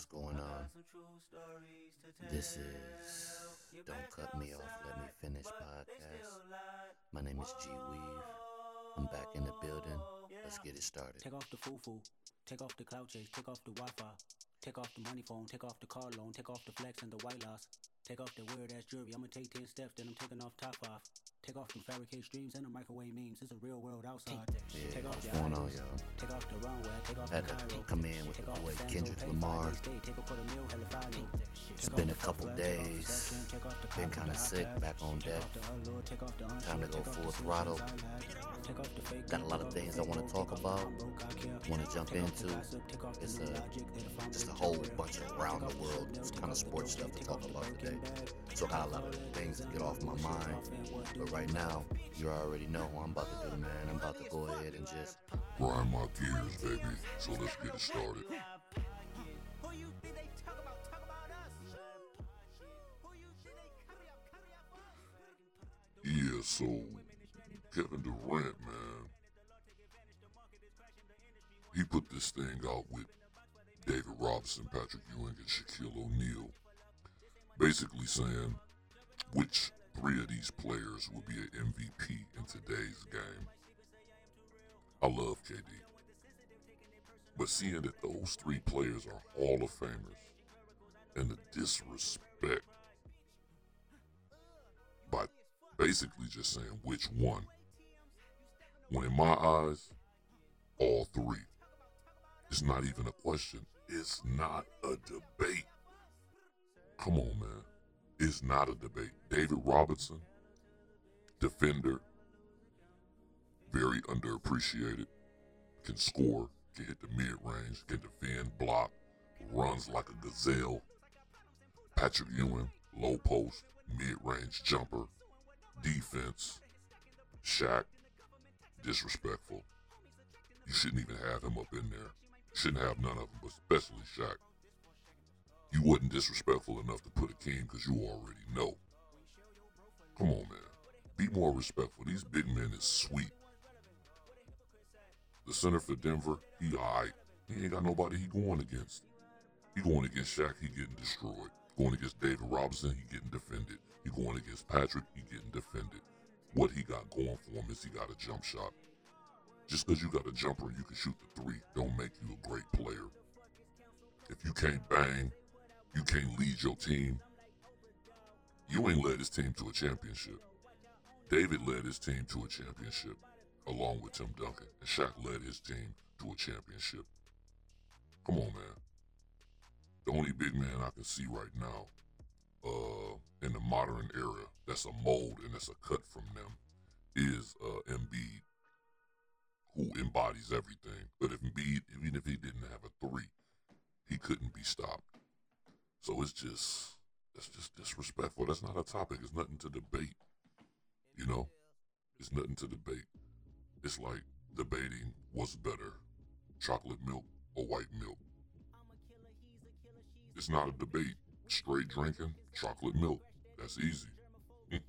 what's going on? This is Don't Cut Me Off, Let Me Finish podcast. My name is G Weave. I'm back in the building. Let's get it started. Take off the foo-foo, take off the cloud chase, take off the Wi-Fi, take off the money phone, take off the car loan, take off the flex and the white loss, take off the weird ass jewelry. I'ma take 10 steps, then I'm taking off top five. Take off them fabricate streams and the microwave memes. It's a real world outside. Yeah, take off what's the going on, idols. y'all? Take off the runway, take off Had the to Cairo. come in with take the off boy Kendrick Lamar. Stay, take a quarter meal, hella follow. It's Take been a couple days. perception, take off the Been kinda sick, back on deck. off the allure, take off the Time to go take off full throttle. Got a lot of things I wanna talk about, care. wanna jump into. It's a- Just a whole bunch of around the world, kind of sports stuff to talk about today. So I got a lot of things to get off my mind. But right now, you already know I'm about to do, man. I'm about to go ahead and just grind my gears, baby. So let's get it started. Yeah, so Kevin Durant, man, he put this thing out with David Robinson, Patrick Ewing, and Shaquille O'Neal, basically saying which three of these players will be an MVP in today's game. I love KD. But seeing that those three players are Hall of Famers and the disrespect by basically just saying which one, when in my eyes, all three. It's not even a question. It's not a debate. Come on, man. It's not a debate. David Robinson, defender, very underappreciated, can score, can hit the mid range, can defend, block, runs like a gazelle. Patrick Ewing, low post, mid range jumper, defense. Shaq, disrespectful. You shouldn't even have him up in there. Shouldn't have none of them, but especially Shaq. You wasn't disrespectful enough to put a king because you already know. Come on, man. Be more respectful. These big men is sweet. The center for Denver, he alright. He ain't got nobody he going against. He going against Shaq, he getting destroyed. Going against David Robinson, he getting defended. He going against Patrick, he getting defended. What he got going for him is he got a jump shot. Just because you got a jumper and you can shoot the three, don't make you a great player. If you can't bang, you can't lead your team. You ain't led his team to a championship. David led his team to a championship along with Tim Duncan. And Shaq led his team to a championship. Come on, man. The only big man I can see right now uh, in the modern era that's a mold and that's a cut from them is uh, Embiid, who embodies everything. But if Embiid, even if he didn't have a three, he couldn't be stopped. So it's just, it's just disrespectful. That's not a topic. It's nothing to debate. You know, it's nothing to debate. It's like debating what's better, chocolate milk or white milk. It's not a debate. Straight drinking, chocolate milk. That's easy.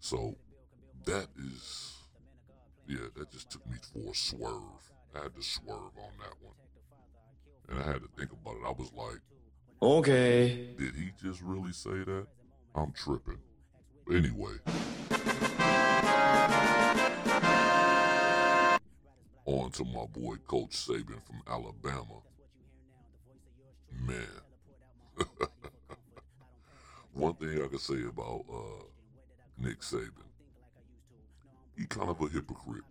so that is, yeah, that just took me for a swerve. I had to swerve on that one. And I had to think about it. I was like, Okay. did he just really say that? I'm tripping. Anyway. On to my boy Coach Saban from Alabama. Man. One thing I can say about uh, Nick Saban, he kind of a hypocrite,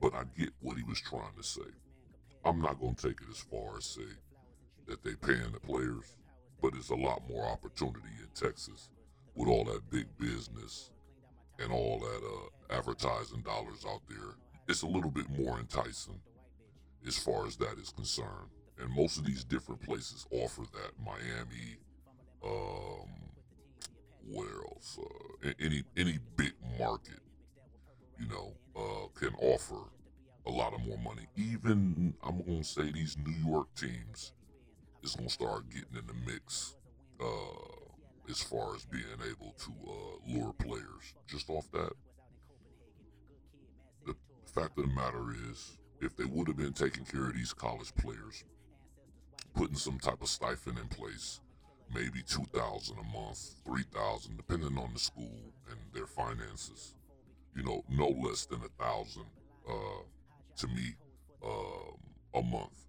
but I get what he was trying to say. I'm not going to take it as far as say that they paying the players, but it's a lot more opportunity in Texas with all that big business and all that uh, advertising dollars out there. It's a little bit more enticing as far as that is concerned. And most of these different places offer that. Miami, um, where else? Uh, any any big market, you know, uh, can offer a lot of more money. Even I'm gonna say these New York teams is gonna start getting in the mix uh, as far as being able to uh, lure players. Just off that, the fact of the matter is, if they would have been taking care of these college players putting some type of stipend in place, maybe two thousand a month, three thousand, depending on the school and their finances. You know, no less than a thousand uh, to me um, a month,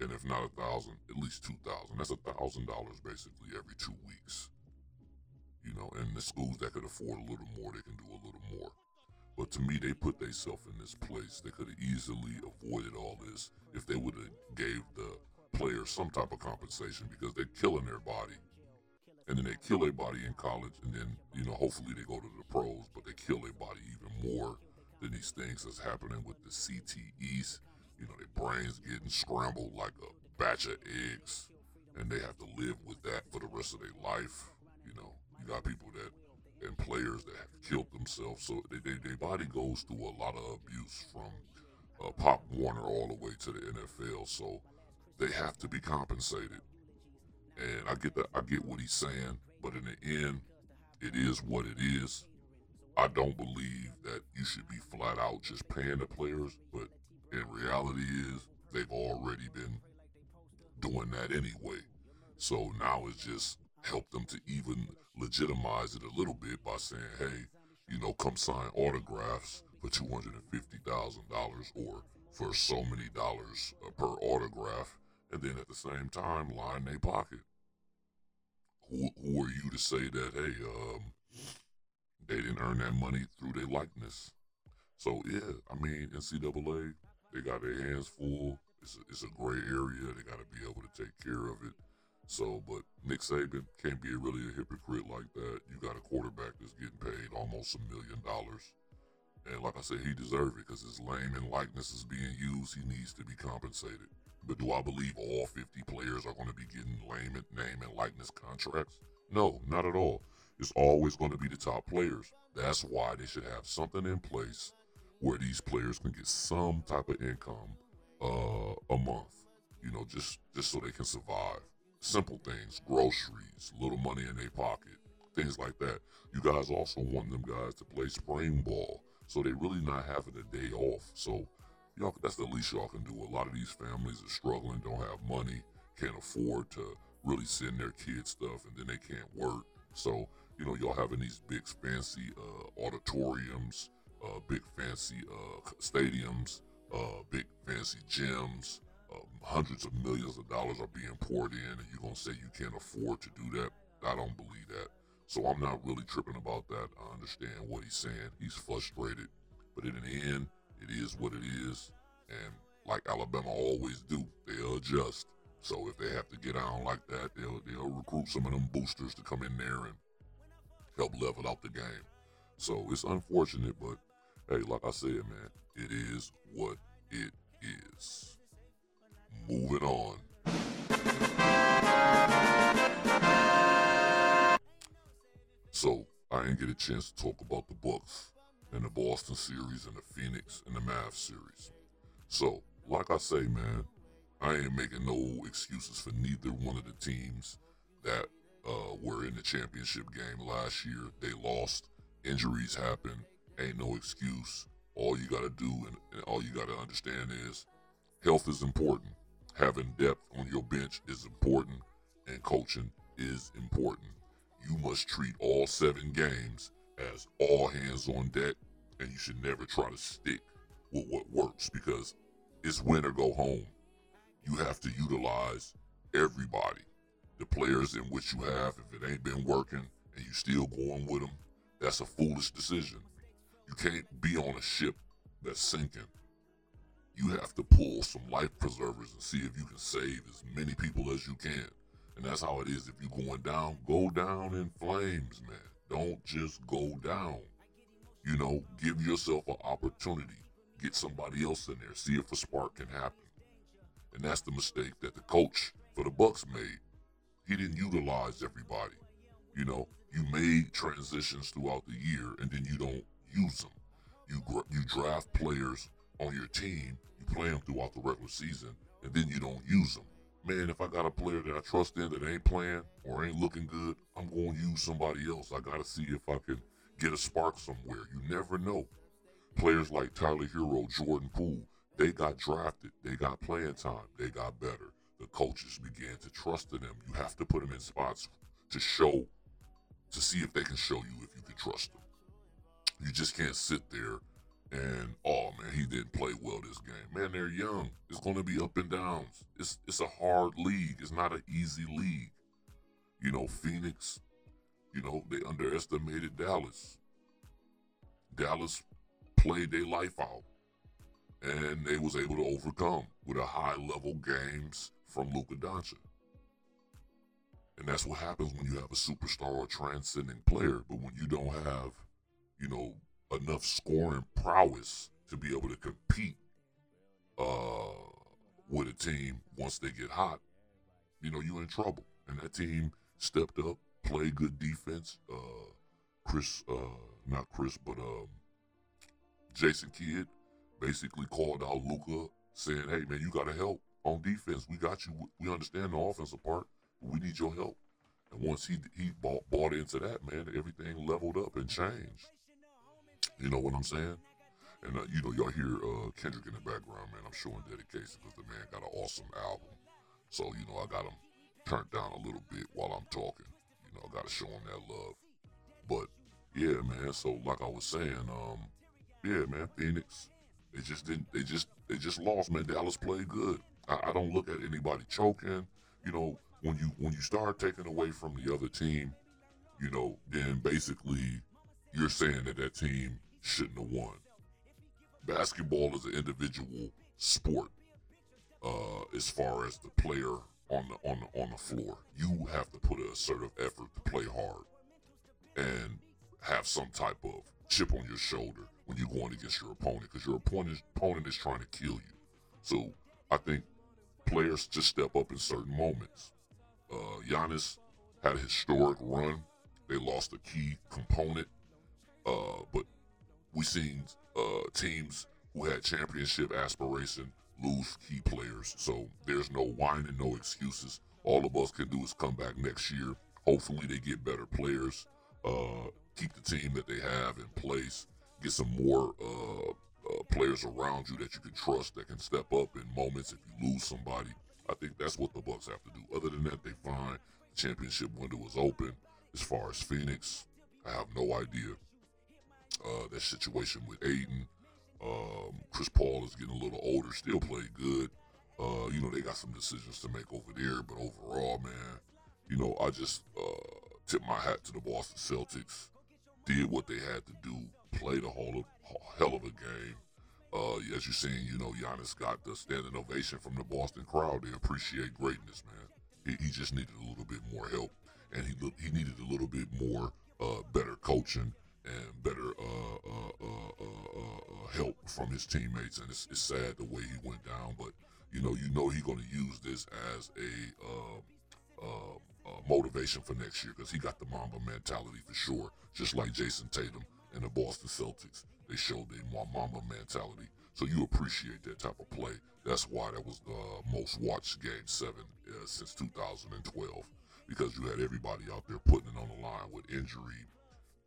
and if not a thousand, at least two thousand. That's a thousand dollars basically every two weeks. You know, and the schools that could afford a little more, they can do a little more. But to me, they put themselves in this place. They could have easily avoided all this if they would have gave the players some type of compensation because they're killing their body. And then they kill their body in college, and then, you know, hopefully they go to the pros, but they kill their body even more than these things that's happening with the CTEs. You know, their brains getting scrambled like a batch of eggs, and they have to live with that for the rest of their life. You know, you got people that and players that have killed themselves. So they, they, their body goes through a lot of abuse from uh, Pop Warner all the way to the NFL. So they have to be compensated. And I get that. I get what he's saying, but in the end, it is what it is. I don't believe that you should be flat out just paying the players, but in reality is they've already been doing that anyway. So now it's just help them to even legitimize it a little bit by saying, hey, you know, come sign autographs for $250,000 or for so many dollars uh, per autograph, and then at the same time line their pocket. Who, who are you to say that, hey, um, they didn't earn that money through their likeness? So, yeah, I mean, NCAA, they got their hands full. It's a, it's a gray area. They got to be able to take care of it. So, but Nick Saban can't be really a hypocrite like that. You got a quarterback that's getting paid almost a million dollars. And like I said, he deserves it because his name and likeness is being used. He needs to be compensated. But do I believe all 50 players are going to be getting name and, name and likeness contracts? No, not at all. It's always going to be the top players. That's why they should have something in place where these players can get some type of income uh, a month. You know, just just so they can survive simple things, groceries, little money in their pocket, things like that. You guys also want them guys to play spring ball, so they really not having a day off. So y'all, that's the least y'all can do. A lot of these families are struggling, don't have money, can't afford to really send their kids stuff, and then they can't work. So you know, y'all having these big fancy uh, auditoriums, uh, big fancy uh, stadiums, uh, big fancy gyms, um, hundreds of millions of dollars are being poured in, and you're gonna say you can't afford to do that? I don't believe that. So I'm not really tripping about that. I understand what he's saying. He's frustrated, but in the end, it is what it is. And like Alabama always do, they'll adjust. So if they have to get on like that, they'll they'll recruit some of them boosters to come in there and help level out the game. So it's unfortunate, but hey, like I said, man, it is what it is moving on. So I didn't get a chance to talk about the Bucks and the Boston series and the Phoenix and the Mavs series. So, like I say, man, I ain't making no excuses for neither one of the teams that uh, were in the championship game last year. They lost. Injuries happen. Ain't no excuse. All you got to do and, and all you got to understand is health is important having depth on your bench is important and coaching is important. You must treat all seven games as all hands on deck, and you should never try to stick with what works because it's win or go home. You have to utilize everybody. The players in which you have, if it ain't been working and you still going with them, that's a foolish decision. You can't be on a ship that's sinking you have to pull some life preservers and see if you can save as many people as you can. And that's how it is. If you're going down, go down in flames, man. Don't just go down. You know, give yourself an opportunity. Get somebody else in there. See if a spark can happen. And that's the mistake that the coach for the Bucks made. He didn't utilize everybody. You know, you made transitions throughout the year and then you don't use them. You you draft players on your team, you play them throughout the regular season, and then you don't use them. Man, if I got a player that I trust in that ain't playing or ain't looking good, I'm going to use somebody else. I got to see if I can get a spark somewhere. You never know. Players like Tyler Herro, Jordan Poole, they got drafted. They got playing time. They got better. the coaches began to trust in them. You have to put them in spots to show, to see if they can show you if you can trust them. You just can't sit there and oh man, he didn't play well this game. Man, they're young. It's going to be up and downs. It's it's a hard league. It's not an easy league. You know, Phoenix. You know they underestimated Dallas. Dallas played their life out, and they was able to overcome with a high level games from Luka Doncic. And that's what happens when you have a superstar or transcending player. But when you don't have, you know, enough scoring prowess to be able to compete uh, with a team once they get hot, you know, you're in trouble. And that team stepped up, played good defense. Uh, Chris, uh, not Chris, but um, Jason Kidd basically called out Luka, saying, "Hey man, you got to help on defense. We got you. We understand the offensive part, but we need your help." And once he he bought, bought into that, man, everything leveled up and changed. You know what I'm saying? And uh, you know, y'all hear uh, Kendrick in the background, man. I'm showing dedication because the man got an awesome album. So you know, I got him turned down a little bit while I'm talking. You know, I got to show him that love. But yeah, man. So like I was saying, um, yeah, man, Phoenix. They just didn't. They just they just lost, man. Dallas played good. I, I don't look at anybody choking. You know, when you when you start taking away from the other team, you know, then basically you're saying that that team shouldn't have won. Basketball is an individual sport. Uh, as far as the player on the on the on the floor, you have to put a assertive effort to play hard and have some type of chip on your shoulder when you're going against your opponent because your opponent opponent is trying to kill you. So I think players just step up in certain moments. Uh, Giannis had a historic run. They lost a key component, uh, but we seen uh, teams who had championship aspiration lose key players. So there's no whining, no excuses. All of us can do is come back next year. Hopefully, they get better players. Uh, keep the team that they have in place. Get some more uh, uh, players around you that you can trust that can step up in moments if you lose somebody. I think that's what the Bucks have to do. Other than that, they find the championship window is open. As far as Phoenix, I have no idea. Uh, that situation with Ayton. um, Chris Paul is getting a little older, still play good. Uh, you know, they got some decisions to make over there, but overall, man, you know, I just uh, tip my hat to the Boston Celtics. Did what they had to do, played a whole of, hell of a game. Uh, as you're seeing, you know, Giannis got the standing ovation from the Boston crowd. They appreciate greatness, man. He, he just needed a little bit more help, and he he needed a little bit more uh, better coaching and better uh, uh, uh, help from his teammates. And it's, it's, sad the way he went down, but you know, you know, he's going to use this as a motivation for next year because he got the Mamba mentality for sure. Just like Jayson Tatum and the Boston Celtics, they showed their Mamba mentality. So you appreciate that type of play. That's why that was the most watched game seven uh, since 2012 because you had everybody out there putting it on the line with injury,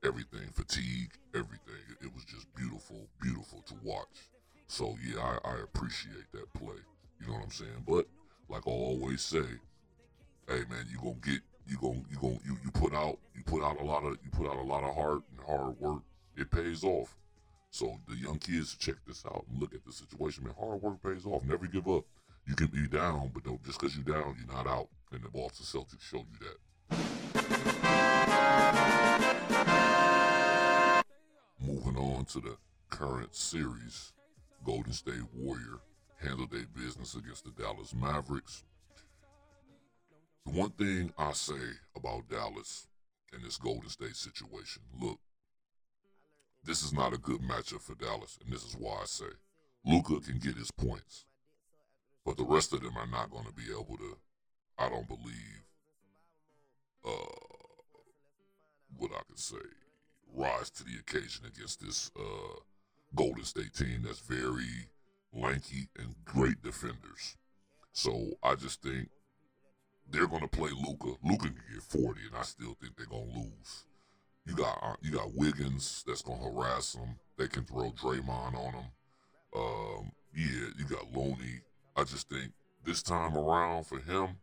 everything, fatigue, everything. It was just beautiful, beautiful to watch. So yeah, I, I appreciate that play. You know what I'm saying? But like I always say, hey man, you gonna get you gonna you gonna you, you put out you put out a lot of you put out a lot of heart and hard work. It pays off. So the young kids check this out and look at the situation. Man, hard work pays off. Never give up. You can be down, but don't just because you're down, you're not out. And the Boston Celtics showed you that. On to the current series, Golden State Warrior handled their business against the Dallas Mavericks. The one thing I say about Dallas in this Golden State situation, look, this is not a good matchup for Dallas, and this is why I say Luka can get his points, but the rest of them are not going to be able to. I don't believe uh, what I can say rise to the occasion against this uh, Golden State team that's very lanky and great defenders. So I just think they're going to play Luka. Luka can get 40, and I still think they're going to lose. You got uh, you got Wiggins that's going to harass them. They can throw Draymond on them. Um, yeah, you got Looney. I just think this time around for him,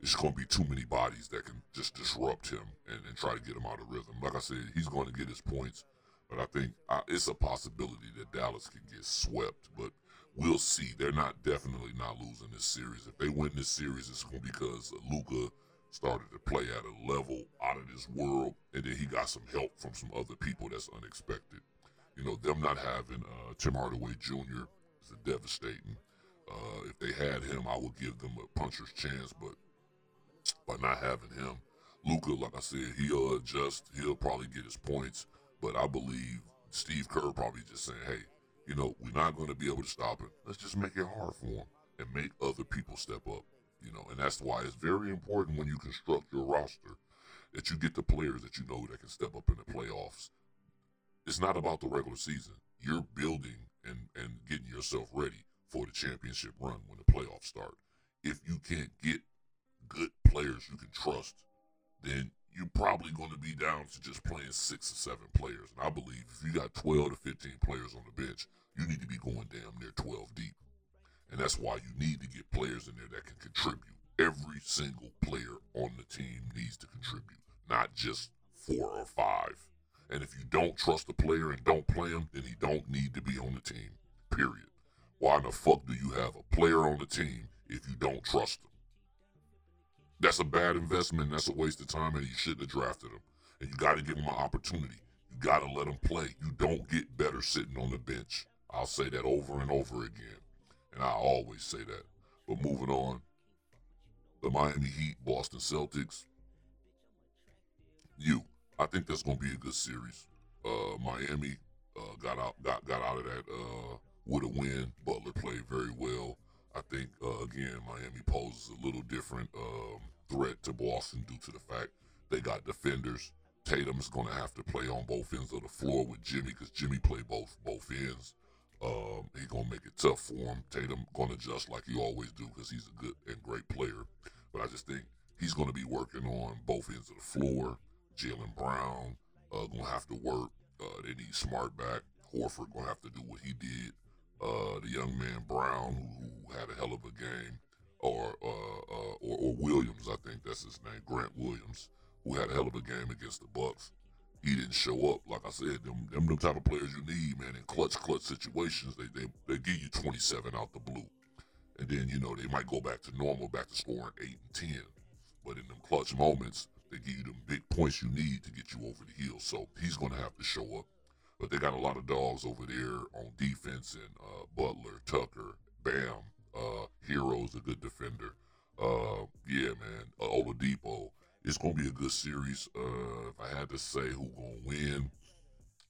it's going to be too many bodies that can just disrupt him and, and try to get him out of rhythm. Like I said, he's going to get his points, but I think uh, it's a possibility that Dallas can get swept. But we'll see. They're not definitely not losing this series. If they win this series, it's going to be because Luka started to play at a level out of this world, and then he got some help from some other people that's unexpected. You know, them not having uh, Tim Hardaway Jr. is devastating. Uh, if they had him, I would give them a puncher's chance, but by not having him, Luka, like I said, he'll adjust. Uh, he'll probably get his points, but I believe Steve Kerr probably just saying, "Hey, you know, we're not going to be able to stop him. Let's just make it hard for him and make other people step up." You know, and that's why it's very important when you construct your roster that you get the players that you know that can step up in the playoffs. It's not about the regular season. You're building and, and getting yourself ready for the championship run when the playoffs start. If you can't get good players you can trust, then you're probably going to be down to just playing six or seven players. And I believe if you got 12 to 15 players on the bench, you need to be going damn near 12 deep. And that's why you need to get players in there that can contribute. Every single player on the team needs to contribute, not just four or five. And if you don't trust the player and don't play him, then he don't need to be on the team. Period. Why in the fuck do you have a player on the team if you don't trust him? That's a bad investment. That's a waste of time, and you shouldn't have drafted him. And you got to give him an opportunity. You got to let him play. You don't get better sitting on the bench. I'll say that over and over again. And I always say that. But moving on, the Miami Heat, Boston Celtics. You, I think that's going to be a good series. Uh, Miami uh, got out, got got out of that uh, with a win. Butler played very well. I think uh, again Miami poses a little different um, threat to Boston due to the fact they got defenders. Tatum's going to have to play on both ends of the floor with Jimmy because Jimmy played both both ends. Um, he's gonna make it tough for him. Tatum gonna adjust like he always do because he's a good and great player. But I just think he's gonna be working on both ends of the floor. Jaylen Brown uh, gonna have to work. Uh, they need Smart back. Horford gonna have to do what he did. Uh, the young man Brown, who, had a hell of a game, or, uh, uh, or or Williams, I think that's his name, Grant Williams, who had a hell of a game against the Bucks he didn't show up. Like I said, them them the type of players you need, man. In clutch clutch situations, they they they give you 27 out the blue, and then you know they might go back to normal, back to scoring eight and 10. But in them clutch moments, they give you them big points you need to get you over the hill. So he's gonna have to show up. But they got a lot of dogs over there on defense, and uh, Butler, Tucker, Bam, uh, Herro's a good defender. Uh, yeah, man, uh, Oladipo it's gonna be a good series. Uh, if I had to say who gonna win,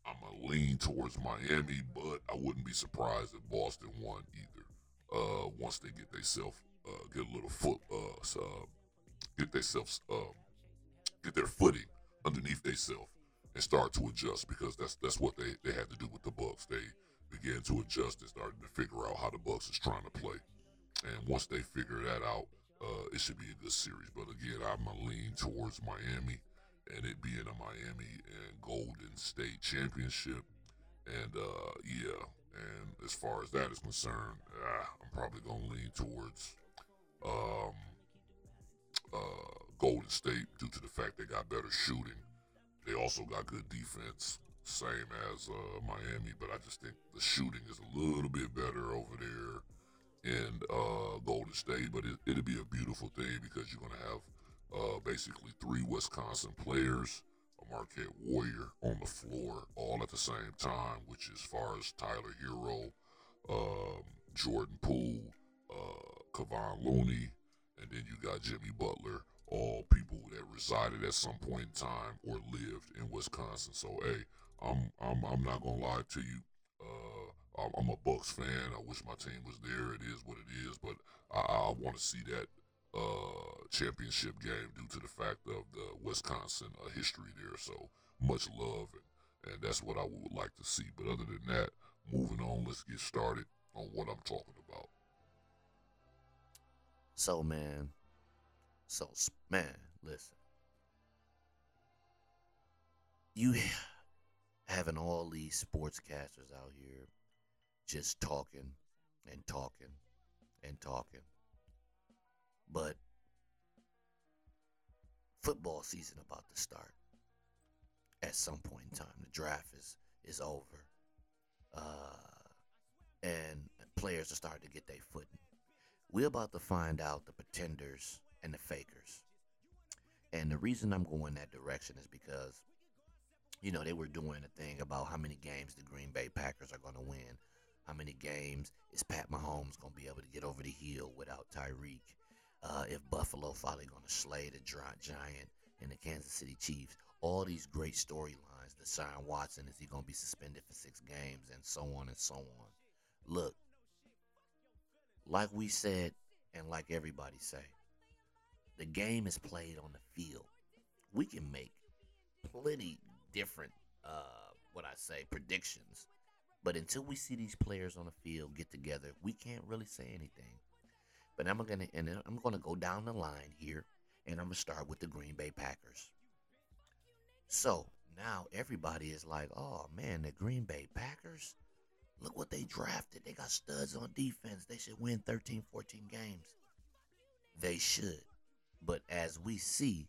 I'm gonna lean towards Miami, but I wouldn't be surprised if Boston won either. Uh, once they get themselves uh, get a little foot, uh, uh get themselves uh, get their footing underneath themselves and start to adjust because that's that's what they, they had to do with the Bucks. They began to adjust and started to figure out how the Bucks is trying to play. And once they figure that out, uh, it should be a good series. But again, I'm gonna lean towards Miami, and it being a Miami and Golden State championship. And uh, yeah, and as far as that is concerned, uh, I'm probably gonna lean towards um, uh, Golden State due to the fact they got better shooting. They also got good defense, same as uh, Miami, but I just think the shooting is a little bit better over there in uh, Golden State, but it, will be a beautiful thing because you're going to have uh, basically three Wisconsin players, a Marquette Warrior on the floor, all at the same time, which as far as Tyler Herro, um, Jordan Poole, uh, Looney, and then you got Jimmy Butler, all people that resided at some point in time or lived in Wisconsin. So, hey, I'm I'm I'm not gonna lie to you. I'm a Bucks fan. I wish my team was there. It is what it is, but I, I want to see that uh, championship game due to the fact of the Wisconsin uh, history there. So much love, and, and that's what I would like to see. But other than that, moving on, let's get started on what I'm talking about. So man, so man, listen. You having all these sportscasters out here just talking and talking and talking But football season about to start. At some point in time, the draft is is over, uh, and players are starting to get their footing. We're about to find out the pretenders and the fakers. And the reason I'm going that direction is because, you know, they were doing a thing about how many games the Green Bay Packers are going to win. How many games is Pat Mahomes going to be able to get over the hill without Tyreek? Uh, if Buffalo finally going to slay the giant and the Kansas City Chiefs. All these great storylines. The Deshaun Watson, is he going to be suspended for six games? And so on and so on. Look, like we said, and like everybody say, the game is played on the field. We can make plenty different, uh, what I say, predictions. But until we see these players on the field get together, we can't really say anything. But I'm gonna and I'm gonna go down the line here, and I'm gonna start with the Green Bay Packers. So now everybody is like, "Oh man, the Green Bay Packers." Look what they drafted. They got studs on defense. They should win 13, 14 games. They should. But as we see,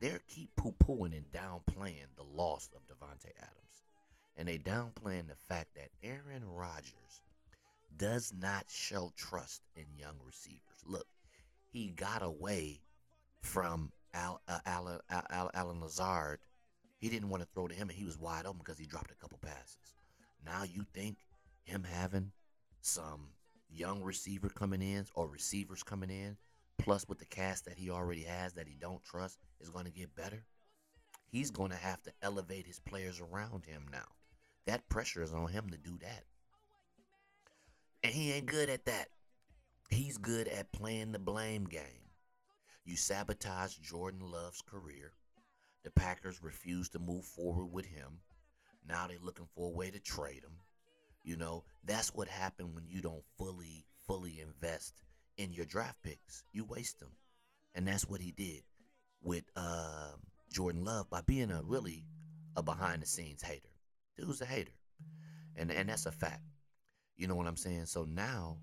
they keep poo pooing and downplaying the loss of Davante Adams. And they downplaying the fact that Aaron Rodgers does not show trust in young receivers. Look, he got away from Al, uh, Alan, Al, Allen Lazard. He didn't want to throw to him, and he was wide open because he dropped a couple passes. Now you think him having some young receiver coming in or receivers coming in, plus with the cast that he already has that he don't trust, is going to get better? He's going to have to elevate his players around him now. That pressure is on him to do that. And he ain't good at that. He's good at playing the blame game. You sabotage Jordan Love's career. The Packers refuse to move forward with him. Now they're looking for a way to trade him. You know, that's what happened when you don't fully, fully invest in your draft picks. You waste them. And that's what he did with uh, Jordan Love by being a really a behind the scenes hater. Dude's a hater. And and that's a fact. You know what I'm saying? So now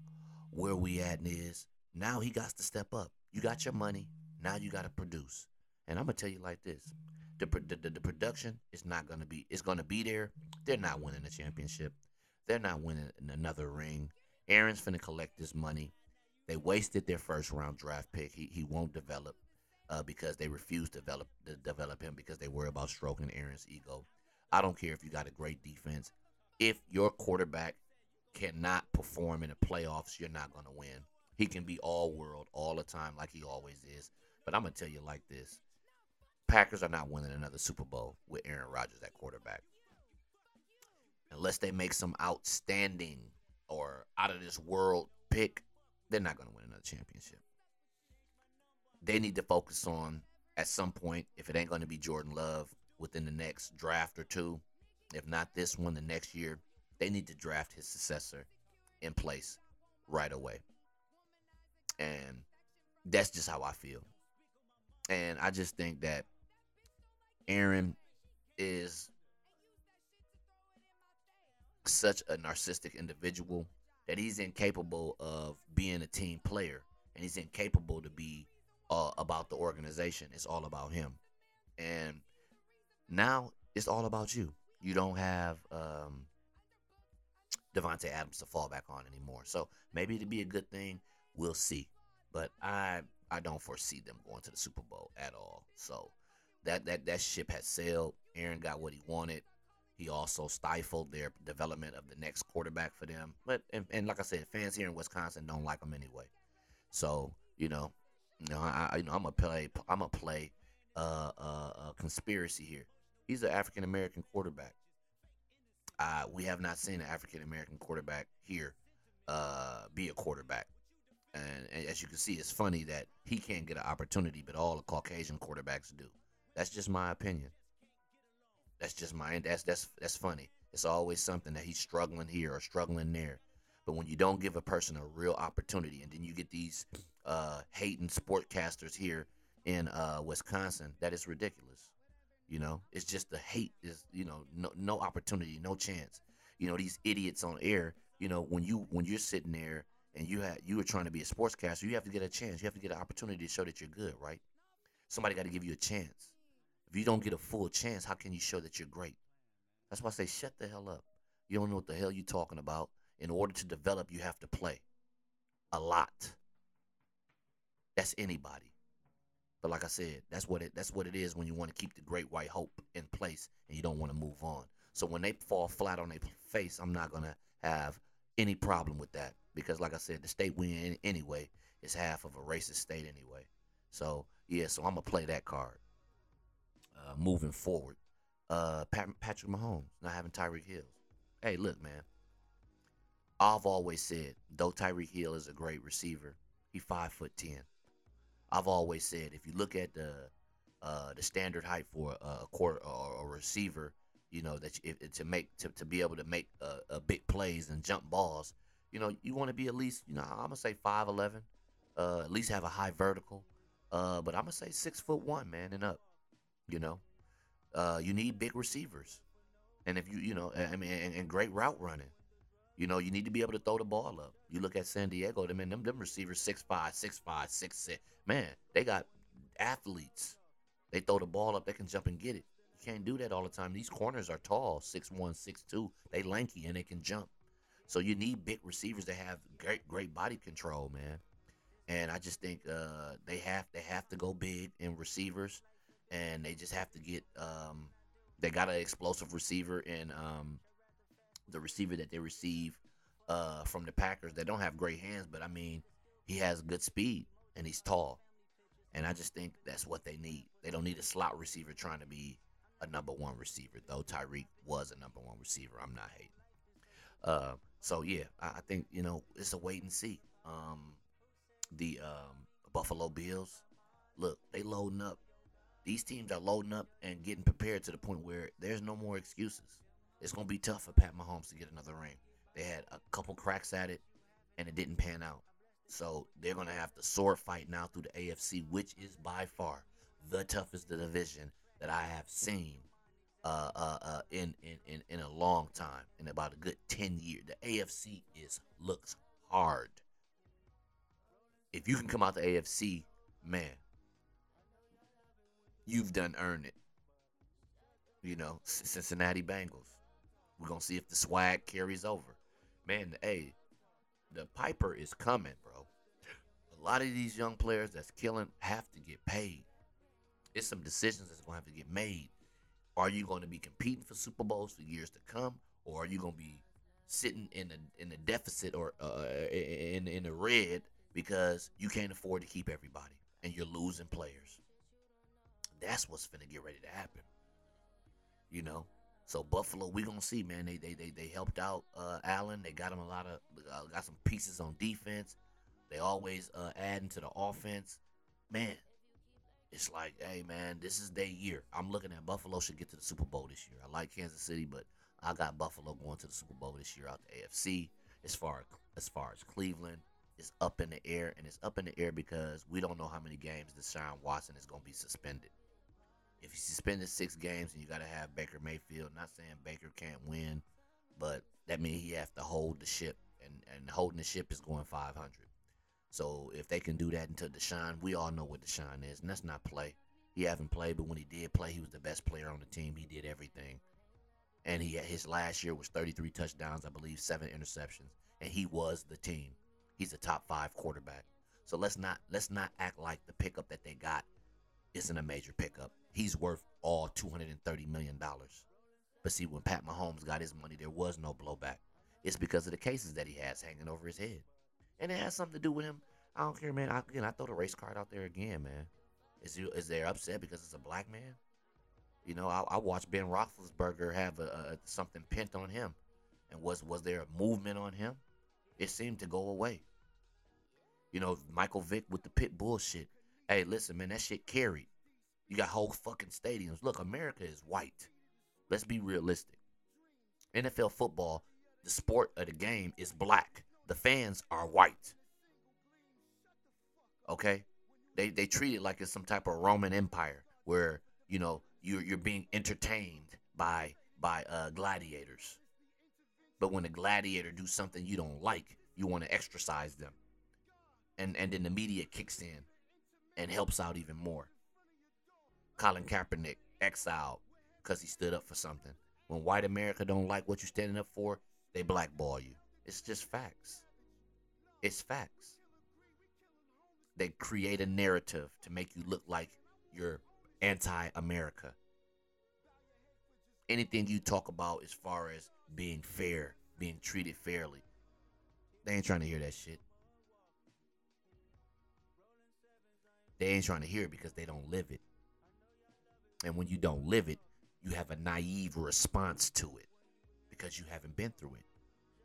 where we at is now he got to step up. You got your money. Now you got to produce. And I'm gonna tell you like this: the, the, the production is not gonna be. It's gonna be there. They're not winning the championship. They're not winning another ring. Aaron's finna collect this money. They wasted their first round draft pick. He he won't develop uh, because they refuse to develop to develop him because they worry about stroking Aaron's ego. I don't care if you got a great defense. If your quarterback cannot perform in the playoffs, you're not gonna win. He can be all world all the time like he always is. But I'm gonna tell you like this. Packers are not winning another Super Bowl with Aaron Rodgers at quarterback. Unless they make some outstanding or out of this world pick, they're not going to win another championship. They need to focus on, at some point, if it ain't going to be Jordan Love within the next draft or two, if not this one, the next year, they need to draft his successor in place right away. And that's just how I feel. And I just think that Aaron is such a narcissistic individual that he's incapable of being a team player and he's incapable to be uh, about the organization. It's all about him. And now it's all about you. You don't have um, Davante Adams to fall back on anymore. So maybe it'd be a good thing. We'll see. But I I don't foresee them going to the Super Bowl at all. So that that that ship has sailed. Aaron got what he wanted. He also stifled their development of the next quarterback for them. But and, and like I said, fans here in Wisconsin don't like him anyway. So you know, you know, I, you know, I'm gonna play. I'm gonna play uh, uh, uh, conspiracy here. He's an African American quarterback. Uh, we have not seen an African American quarterback here uh, be a quarterback. And, and, as you can see, it's funny that he can't get an opportunity, but all the Caucasian quarterbacks do. That's just my opinion. That's just my that's that's that's funny. It's always something that he's struggling here or struggling there. But when you don't give a person a real opportunity, and then you get these uh, hating sportcasters here in uh, Wisconsin, that is ridiculous. You know, it's just the hate is you know no no opportunity, no chance. You know these idiots on air. You know when you when you're sitting there and you had you were trying to be a sportscaster, you have to get a chance. You have to get an opportunity to show that you're good, right? Somebody got to give you a chance. If you don't get a full chance, how can you show that you're great? That's why I say shut the hell up. You don't know what the hell you're talking about. In order to develop, you have to play a lot. That's anybody. But like I said, that's what it that's what it is when you want to keep the great white hope in place and you don't want to move on. So when they fall flat on their face, I'm not gonna have any problem with that because, like I said, the state we in anyway is half of a racist state anyway. So yeah, so I'm gonna play that card. Uh, moving forward, uh, Pat, Patrick Mahomes not having Tyreek Hill. Hey, look, man. I've always said, though Tyreek Hill is a great receiver, he five foot ten. I've always said, if you look at the uh, the standard height for a, quarter or a receiver, you know that to make to, to be able to make a, a big plays and jump balls, you know you want to be at least you know I'm gonna say five eleven, uh, at least have a high vertical, uh, but I'm gonna say six foot one man and up. You know, uh, you need big receivers, and if you you know I mean and, and great route running. You know, you need to be able to throw the ball up. You look at San Diego, them them, them receivers six five, six five, six six. Man, they got athletes. They throw the ball up, they can jump and get it. You can't do that all the time. These corners are tall, six one, six two. They lanky and they can jump. So you need big receivers that have great great body control, man. And I just think uh, they have they have to go big in receivers, and they just have to get. Um, they got an explosive receiver and um, the receiver that they receive uh, from the Packers. They don't have great hands, but I mean, he has good speed and he's tall. And I just think that's what they need. They don't need a slot receiver trying to be a number one receiver, though Tyreek was a number one receiver. I'm not hating. Uh, so yeah, I, I, think you know it's a wait and see. Um, the um, Buffalo Bills, look, they loading up. These teams are loading up and getting prepared to the point where there's no more excuses. It's gonna be tough for Pat Mahomes to get another ring. They had a couple cracks at it, and it didn't pan out. So they're gonna have to sword fight now through the AFC, which is by far the toughest division that I have seen uh, uh, uh, in, in in in a long time, in about a good ten years. The AFC is looks hard. If you can come out the AFC, man, you've done earned it. You know, Cincinnati Bengals. We're gonna see if the swag carries over. Man, hey, the Piper is coming, bro. A lot of these young players that's killing have to get paid. It's some decisions that's gonna have to get made. Are you to be competing for Super Bowls for years to come, or are you to be sitting in a in the deficit or uh, in in the red because you can't afford to keep everybody and you're losing players? That's what's gonna get ready to happen. You know, so Buffalo, we gonna see, man. They they they, they helped out uh, Allen. They got him a lot of uh, got some pieces on defense. They always uh, adding to the offense. Man, it's like, hey man, this is their year. I'm looking at Buffalo should get to the Super Bowl this year. I like Kansas City, but I got Buffalo going to the Super Bowl this year out the AFC. As far as far as Cleveland, it's up in the air, and it's up in the air because we don't know how many games Deshaun Watson is gonna be suspended if you suspended six games and you got to have Baker Mayfield, not saying Baker can't win, but that means he has to hold the ship, and, and holding the ship is going 500. So if they can do that until Deshaun, we all know what Deshaun is, and that's not play. He haven't played, but when he did play, he was the best player on the team. He did everything, and he his last year was 33 touchdowns, I believe, seven interceptions, and he was the team. He's a top five quarterback. So let's not let's not act like the pickup that they got isn't a major pickup he's worth all $230 million. But see, when Pat Mahomes got his money, there was no blowback. It's because of the cases that he has hanging over his head. And it has something to do with him. I don't care, man. I, again, I throw the race card out there again, man. Is you is they upset because it's a black man? You know, I, I watched Ben Roethlisberger have a, a, something pent on him, and was was there a movement on him? It seemed to go away. You know, Michael Vick with the pit bullshit. Hey, listen, man, that shit carried. You got whole fucking stadiums. Look, America is white. Let's be realistic. NFL football, the sport of the game is black. The fans are white. Okay? They they treat it like it's some type of Roman Empire where, you know, you're you're being entertained by by uh, gladiators. But when a gladiator do something you don't like, You want to exercise them. And and then the media kicks in and helps out even more. Colin Kaepernick exiled because he stood up for something. When white America don't like what you're standing up for, they blackball you. It's just facts. It's facts. They create a narrative to make you look like you're anti-America. Anything you talk about as far as being fair, being treated fairly, they ain't trying to hear that shit. They ain't trying to hear it because they don't live it. And when you don't live it, you have a naive response to it because you haven't been through it.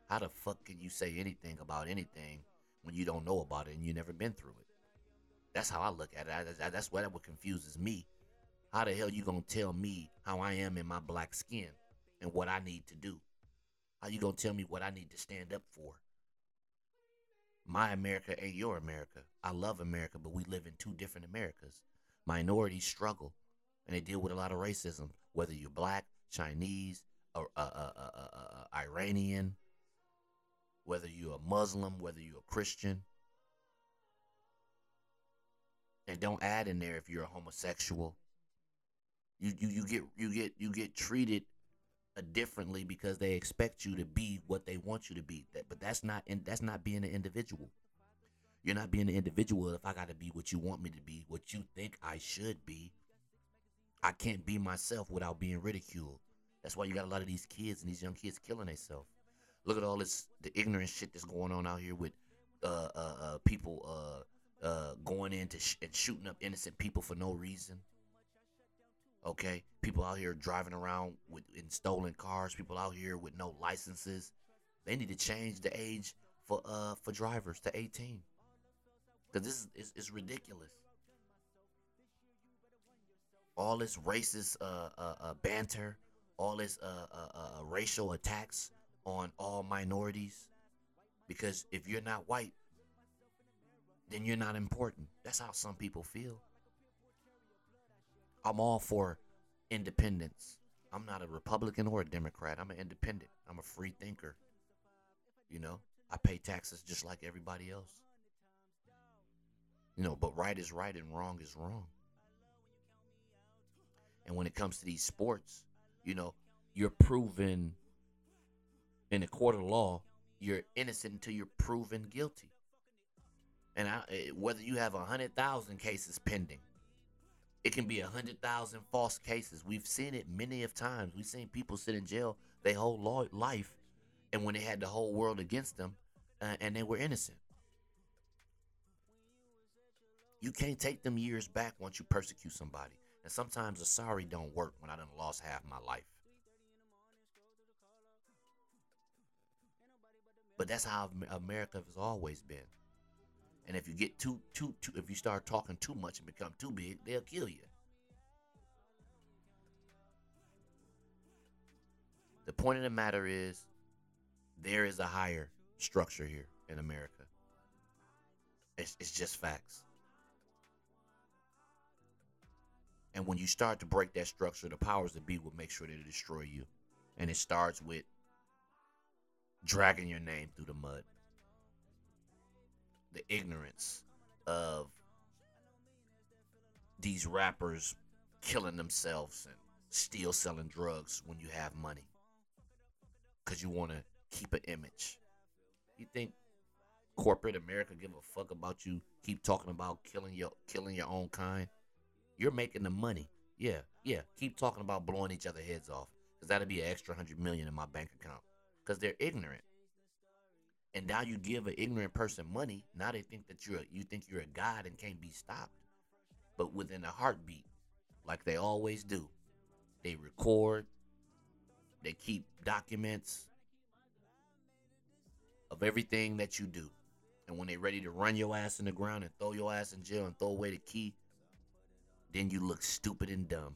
How the fuck can you say anything about anything when you don't know about it and you never been through it? That's how I look at it. that's what what confuses me. How the hell you gonna tell me how I am in my black skin and what I need to do? How you gonna tell me what I need to stand up for? My America ain't your America. I love America, but we live in two different Americas. Minorities struggle and they deal with a lot of racism, whether you're black, Chinese, or uh, uh, uh, Iranian, whether you're a Muslim, whether you're a Christian. And don't add in there if you're a homosexual. You, you you get you get you get treated differently because they expect you to be what they want you to be. That, but that's not and that's not being an individual. You're not being an individual if I got to be what you want me to be, what you think I should be. I can't be myself without being ridiculed. That's why you got a lot of these kids and these young kids killing themselves. Look at all this the ignorant shit that's going on out here with uh, uh, uh, people uh, uh, going in to sh- and shooting up innocent people for no reason. Okay, people out here driving around with in stolen cars. People out here with no licenses. They need to change the age for uh for drivers to 18. Cause this is it's, it's ridiculous all this racist uh, uh, uh, banter, all this uh, uh, uh, racial attacks on all minorities. Because if you're not white, then you're not important. That's how some people feel. I'm all for independence. I'm not a Republican or a Democrat. I'm an independent. I'm a free thinker. You know, I pay taxes just like everybody else. You know, but right is right and wrong is wrong. And when it comes to these sports, you know, you're proven in a court of law, you're innocent until you're proven guilty. And I, eh, whether you have a hundred thousand cases pending, it can be a hundred thousand false cases. We've seen it many of times. We've seen people sit in jail their whole life, and when they had the whole world against them, uh, and they were innocent. You can't take them years back once you persecute somebody. And sometimes a sorry don't work when I done lost half my life. But that's how America has always been. And if you get too, too, too, if you start talking too much and become too big, they'll kill you. The point of the matter is, there is a higher structure here in America. It's, it's just facts. And when you start to break that structure, the powers that be will make sure to destroy you. And it starts with dragging your name through the mud. The ignorance of these rappers killing themselves and still selling drugs when you have money. Because you want to keep an image. You think corporate America give a fuck about you keep talking about killing your killing your own kind? You're making the money. Yeah, yeah. Keep talking about blowing each other heads off. Because that'll be an extra hundred million in my bank account. Because they're ignorant. And now you give an ignorant person money. Now they think that you're you think you're a god and can't be stopped. But within a heartbeat, like they always do, they record, they keep documents of everything that you do. And when they're ready to run your ass in the ground and throw your ass in jail and throw away the key, then you look stupid and dumb.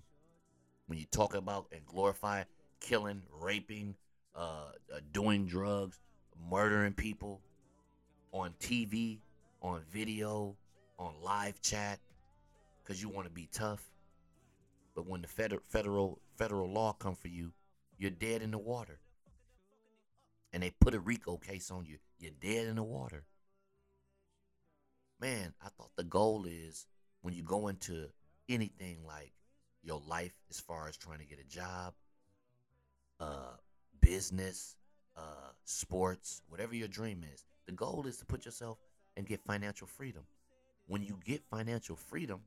When you talk about and glorify killing, raping, uh, uh, doing drugs, murdering people on TV, on video, on live chat, because you want to be tough. But when the federal federal federal law come for you, you're dead in the water. And they put a RICO case on you. you're dead in the water. Man, I thought the goal is when you go into anything like your life as far as trying to get a job, uh, business, uh, sports, whatever your dream is, the goal is to put yourself and get financial freedom. When you get financial freedom,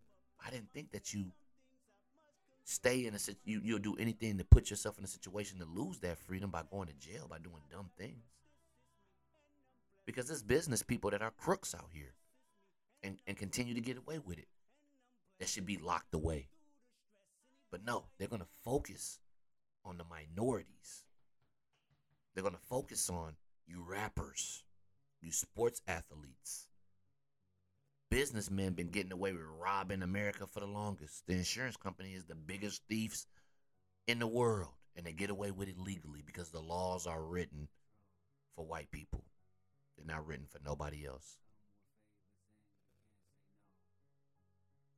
I didn't think that you stay in a you you'll do anything to put yourself in a situation to lose that freedom by going to jail by doing dumb things. Because there's business people that are crooks out here and, and continue to get away with it. That should be locked away. But no, they're gonna focus on the minorities. They're gonna focus on you rappers, you sports athletes. Businessmen been getting away with robbing America for the longest. The insurance company is the biggest thieves in the world, and they get away with it legally because the laws are written for white people. They're not written for nobody else.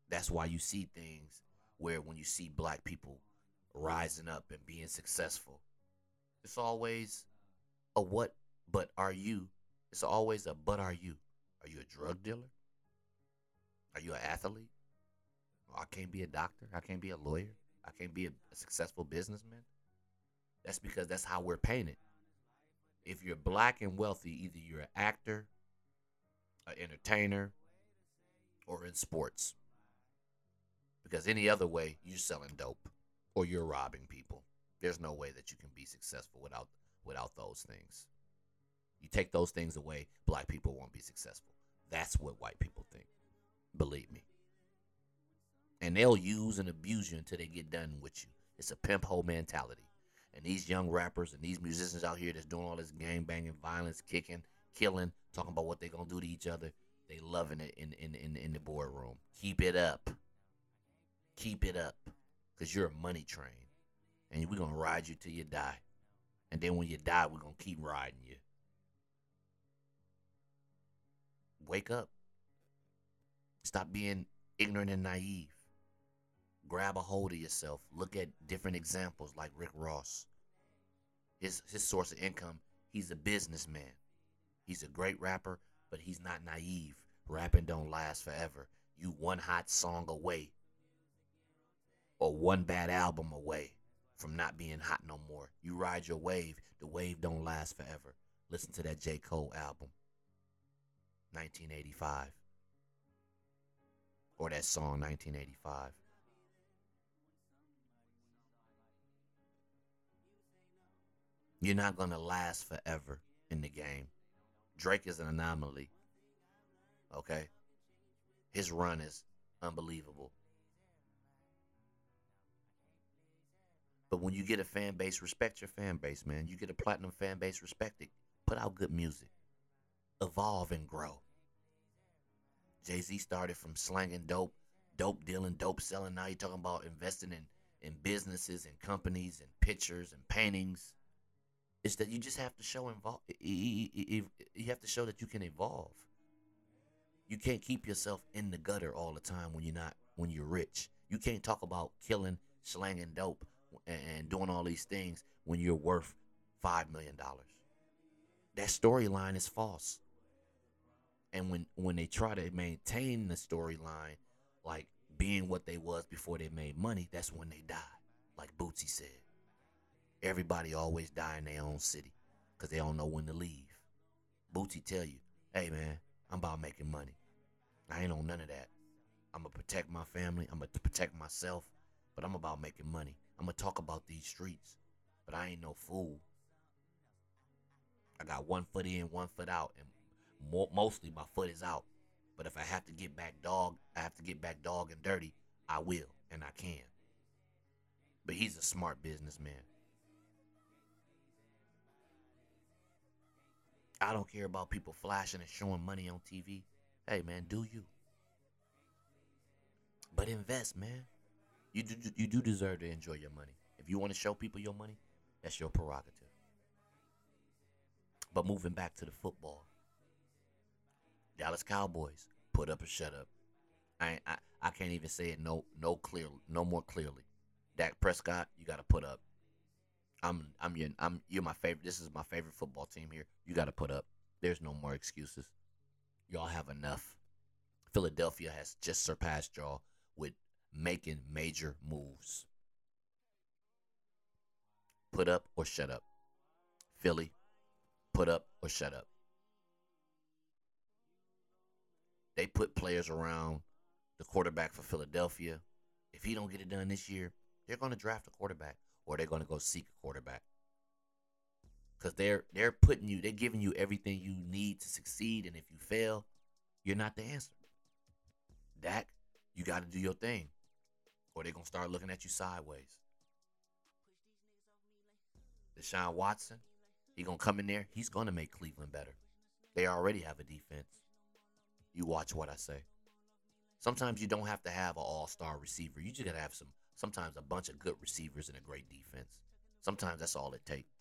That's why you see things where when you see black people rising up and being successful, it's always a what but are you? It's always a but are you? Are you a drug dealer? Are you an athlete? Oh, I can't be a doctor. I can't be a lawyer. I can't be a, a successful businessman. That's because that's how we're painted. If you're black and wealthy, either you're an actor, an entertainer, or in sports. Because any other way, you're selling dope or you're robbing people. There's no way that you can be successful without without those things. You take those things away, black people won't be successful. That's what white people think. Believe me. And they'll use and abuse you until they get done with you. It's a pimp hole mentality. And these young rappers and these musicians out here that's doing all this gang banging, violence, kicking, killing, talking about what they're gonna do to each other, they loving it in in in, in the boardroom. Keep it up. Keep it up. Cause you're a money train. And we're gonna ride you till you die. And then when you die, we're gonna keep riding you. Wake up. Stop being ignorant and naive. Grab a hold of yourself. Look at different examples like Rick Ross. His his source of income, he's a businessman. He's a great rapper, but he's not naive. Rapping don't last forever. You one hot song away or one bad album away from not being hot no more. You ride your wave. The wave don't last forever. Listen to that J. Cole album. 1985 or that song 1985. You're not going to last forever in the game. Drake is an anomaly. Okay? His run is unbelievable. But when you get a fan base, respect your fan base, man. You get a platinum fan base, respect it. Put out good music. Evolve and grow. Jay Z started from slanging dope, dope dealing, dope selling. Now you're talking about investing in, in businesses and companies and pictures and paintings. It's that you just have to show involve. You have to show that you can evolve. You can't keep yourself in the gutter all the time when you're not when you're rich. You can't talk about killing, slanging dope, and doing all these things when you're worth five million dollars. That storyline is false. And when when they try to maintain the storyline, like being what they was before they made money, that's when they die. Like Boosie said, everybody always die in their own city because they don't know when to leave. Boosie tell you, hey man, I'm about making money. I ain't on none of that. I'm gonna protect my family. I'm gonna protect myself, but I'm about making money. I'm gonna talk about these streets, but I ain't no fool. I got one foot in, one foot out, and mo- mostly my foot is out. But if I have to get back dog, I have to get back dog and dirty. I will, and I can. But he's a smart businessman. I don't care about people flashing and showing money on TV. Hey man, do you? But invest, man. You do you do deserve to enjoy your money. If you want to show people your money, that's your prerogative. But moving back to the football, Dallas Cowboys put up or shut up. I I, I can't even say it no no clear no more clearly. Dak Prescott, you got to put up. I'm I'm your I'm you're my favorite. This is my favorite football team here. You got to put up. There's no more excuses. Y'all have enough. Philadelphia has just surpassed y'all with making major moves. Put up or shut up. Philly, put up or shut up. They put players around the quarterback for Philadelphia. If he don't get it done this year, they're going to draft a quarterback or they're going to go seek a quarterback. Cuz they're they're putting you they're giving you everything you need to succeed and if you fail, you're not the answer. Dak, you got to do your thing or they're to start looking at you sideways. Deshaun Watson, he going to come in there, he's going to make Cleveland better. They already have a defense. You watch what I say. Sometimes you don't have to have an all-star receiver. You just got to have some sometimes a bunch of good receivers and a great defense. Sometimes that's all it takes.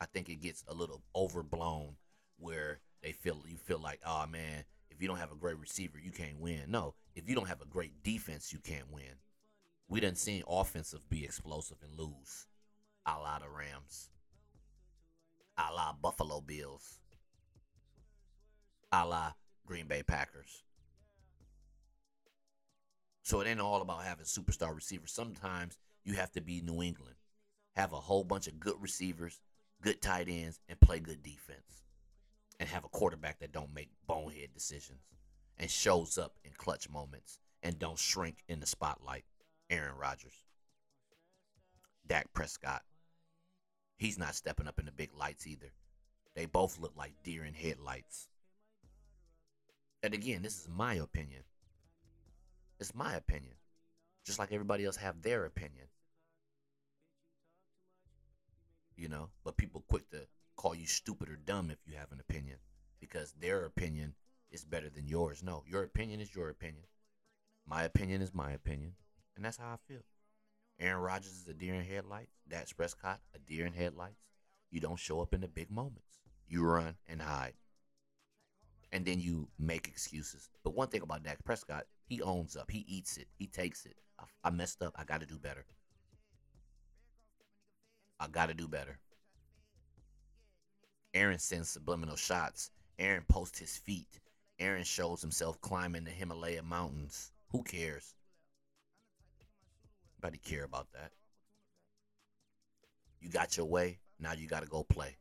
I think it gets a little overblown where they feel you feel like, oh man, if you don't have a great receiver, you can't win. No, if you don't have a great defense, you can't win. We done seen offensive be explosive and lose. A la the Rams. A la Buffalo Bills. A la Green Bay Packers. So it ain't all about having superstar receivers. Sometimes you have to be New England. Have a whole bunch of good receivers, good tight ends, and play good defense. And have a quarterback that don't make bonehead decisions and shows up in clutch moments and don't shrink in the spotlight. Aaron Rodgers. Dak Prescott. He's not stepping up in the big lights either. They both look like deer in headlights. And again, this is my opinion. It's my opinion. Just like everybody else have their opinion. You know, but people quick to call you stupid or dumb if you have an opinion because their opinion is better than yours. No, your opinion is your opinion. My opinion is my opinion. And that's how I feel. Aaron Rodgers is a deer in headlights. Dak Prescott, a deer in headlights. You don't show up in the big moments. You run and hide. And then you make excuses. But one thing about Dak Prescott, he owns up. He eats it. He takes it. I, I messed up. I got to do better. I got to do better. Aaron sends subliminal shots. Aaron posts his feet. Aaron shows himself climbing the Himalaya mountains. Who cares? Nobody care about that. You got your way. Now you got to go play.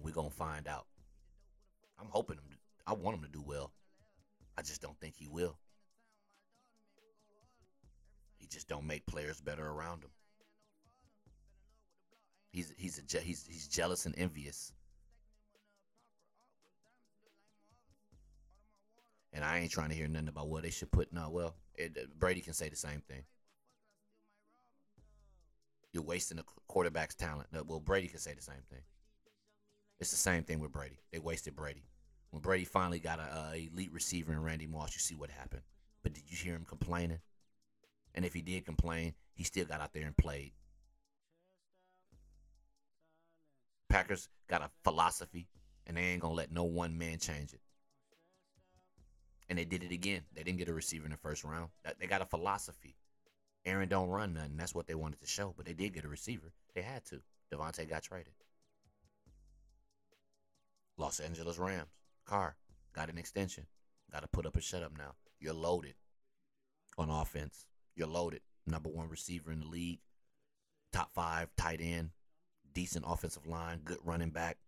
We're going to find out. I'm hoping him. To, I want him to do well. I just don't think he will. He just don't make players better around him. He's he's a he's he's jealous and envious. And I ain't trying to hear nothing about what they should put. No, uh, well, it, uh, Brady can say the same thing. You're wasting a quarterback's talent. Well, Brady could say the same thing. It's the same thing with Brady. They wasted Brady. When Brady finally got a elite receiver in Randy Moss, you see what happened. But did you hear him complaining? And if he did complain, he still got out there and played. Packers got a philosophy, and they ain't gonna let no one man change it. And they did it again. They didn't get a receiver in the first round. They got a philosophy. Aaron don't run nothing. That's what they wanted to show. But they did get a receiver. They had to. Davante got traded. Los Angeles Rams. Carr got an extension. Got to put up a shut up now. You're loaded on offense. You're loaded. Number one receiver in the league. Top five tight end. Decent offensive line. Good running back.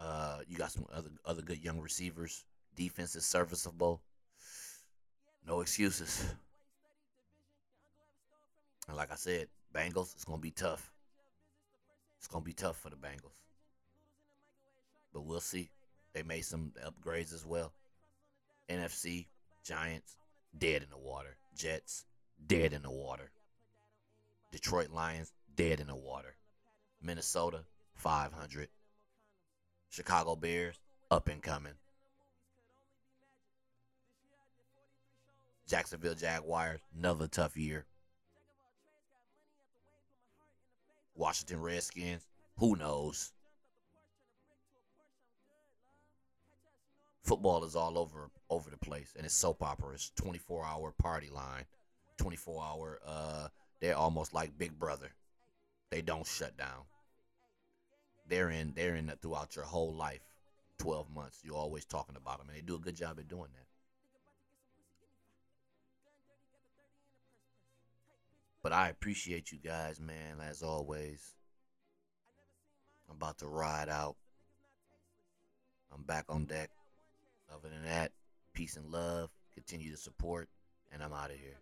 Uh, you got some other other good young receivers. Defense is serviceable. No excuses. And like I said, Bengals, it's gonna be tough. It's gonna be tough for the Bengals. But we'll see. They made some upgrades as well. NFC, Giants, dead in the water. Jets, dead in the water. Detroit Lions, dead in the water. Minnesota, 500. Chicago Bears, up and coming. Jacksonville Jaguars, another tough year. Washington Redskins. Who knows? Football is all over over the place, and it's soap operas. Twenty four hour party line, twenty four hour. Uh, they're almost like Big Brother. They don't shut down. They're in. They're in throughout your whole life. Twelve months. You're always talking about them, and they do a good job at doing that. But I appreciate you guys, man, as always. I'm about to ride out. I'm back on deck. Other than that, peace and love. Continue to support, and I'm out of here.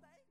something?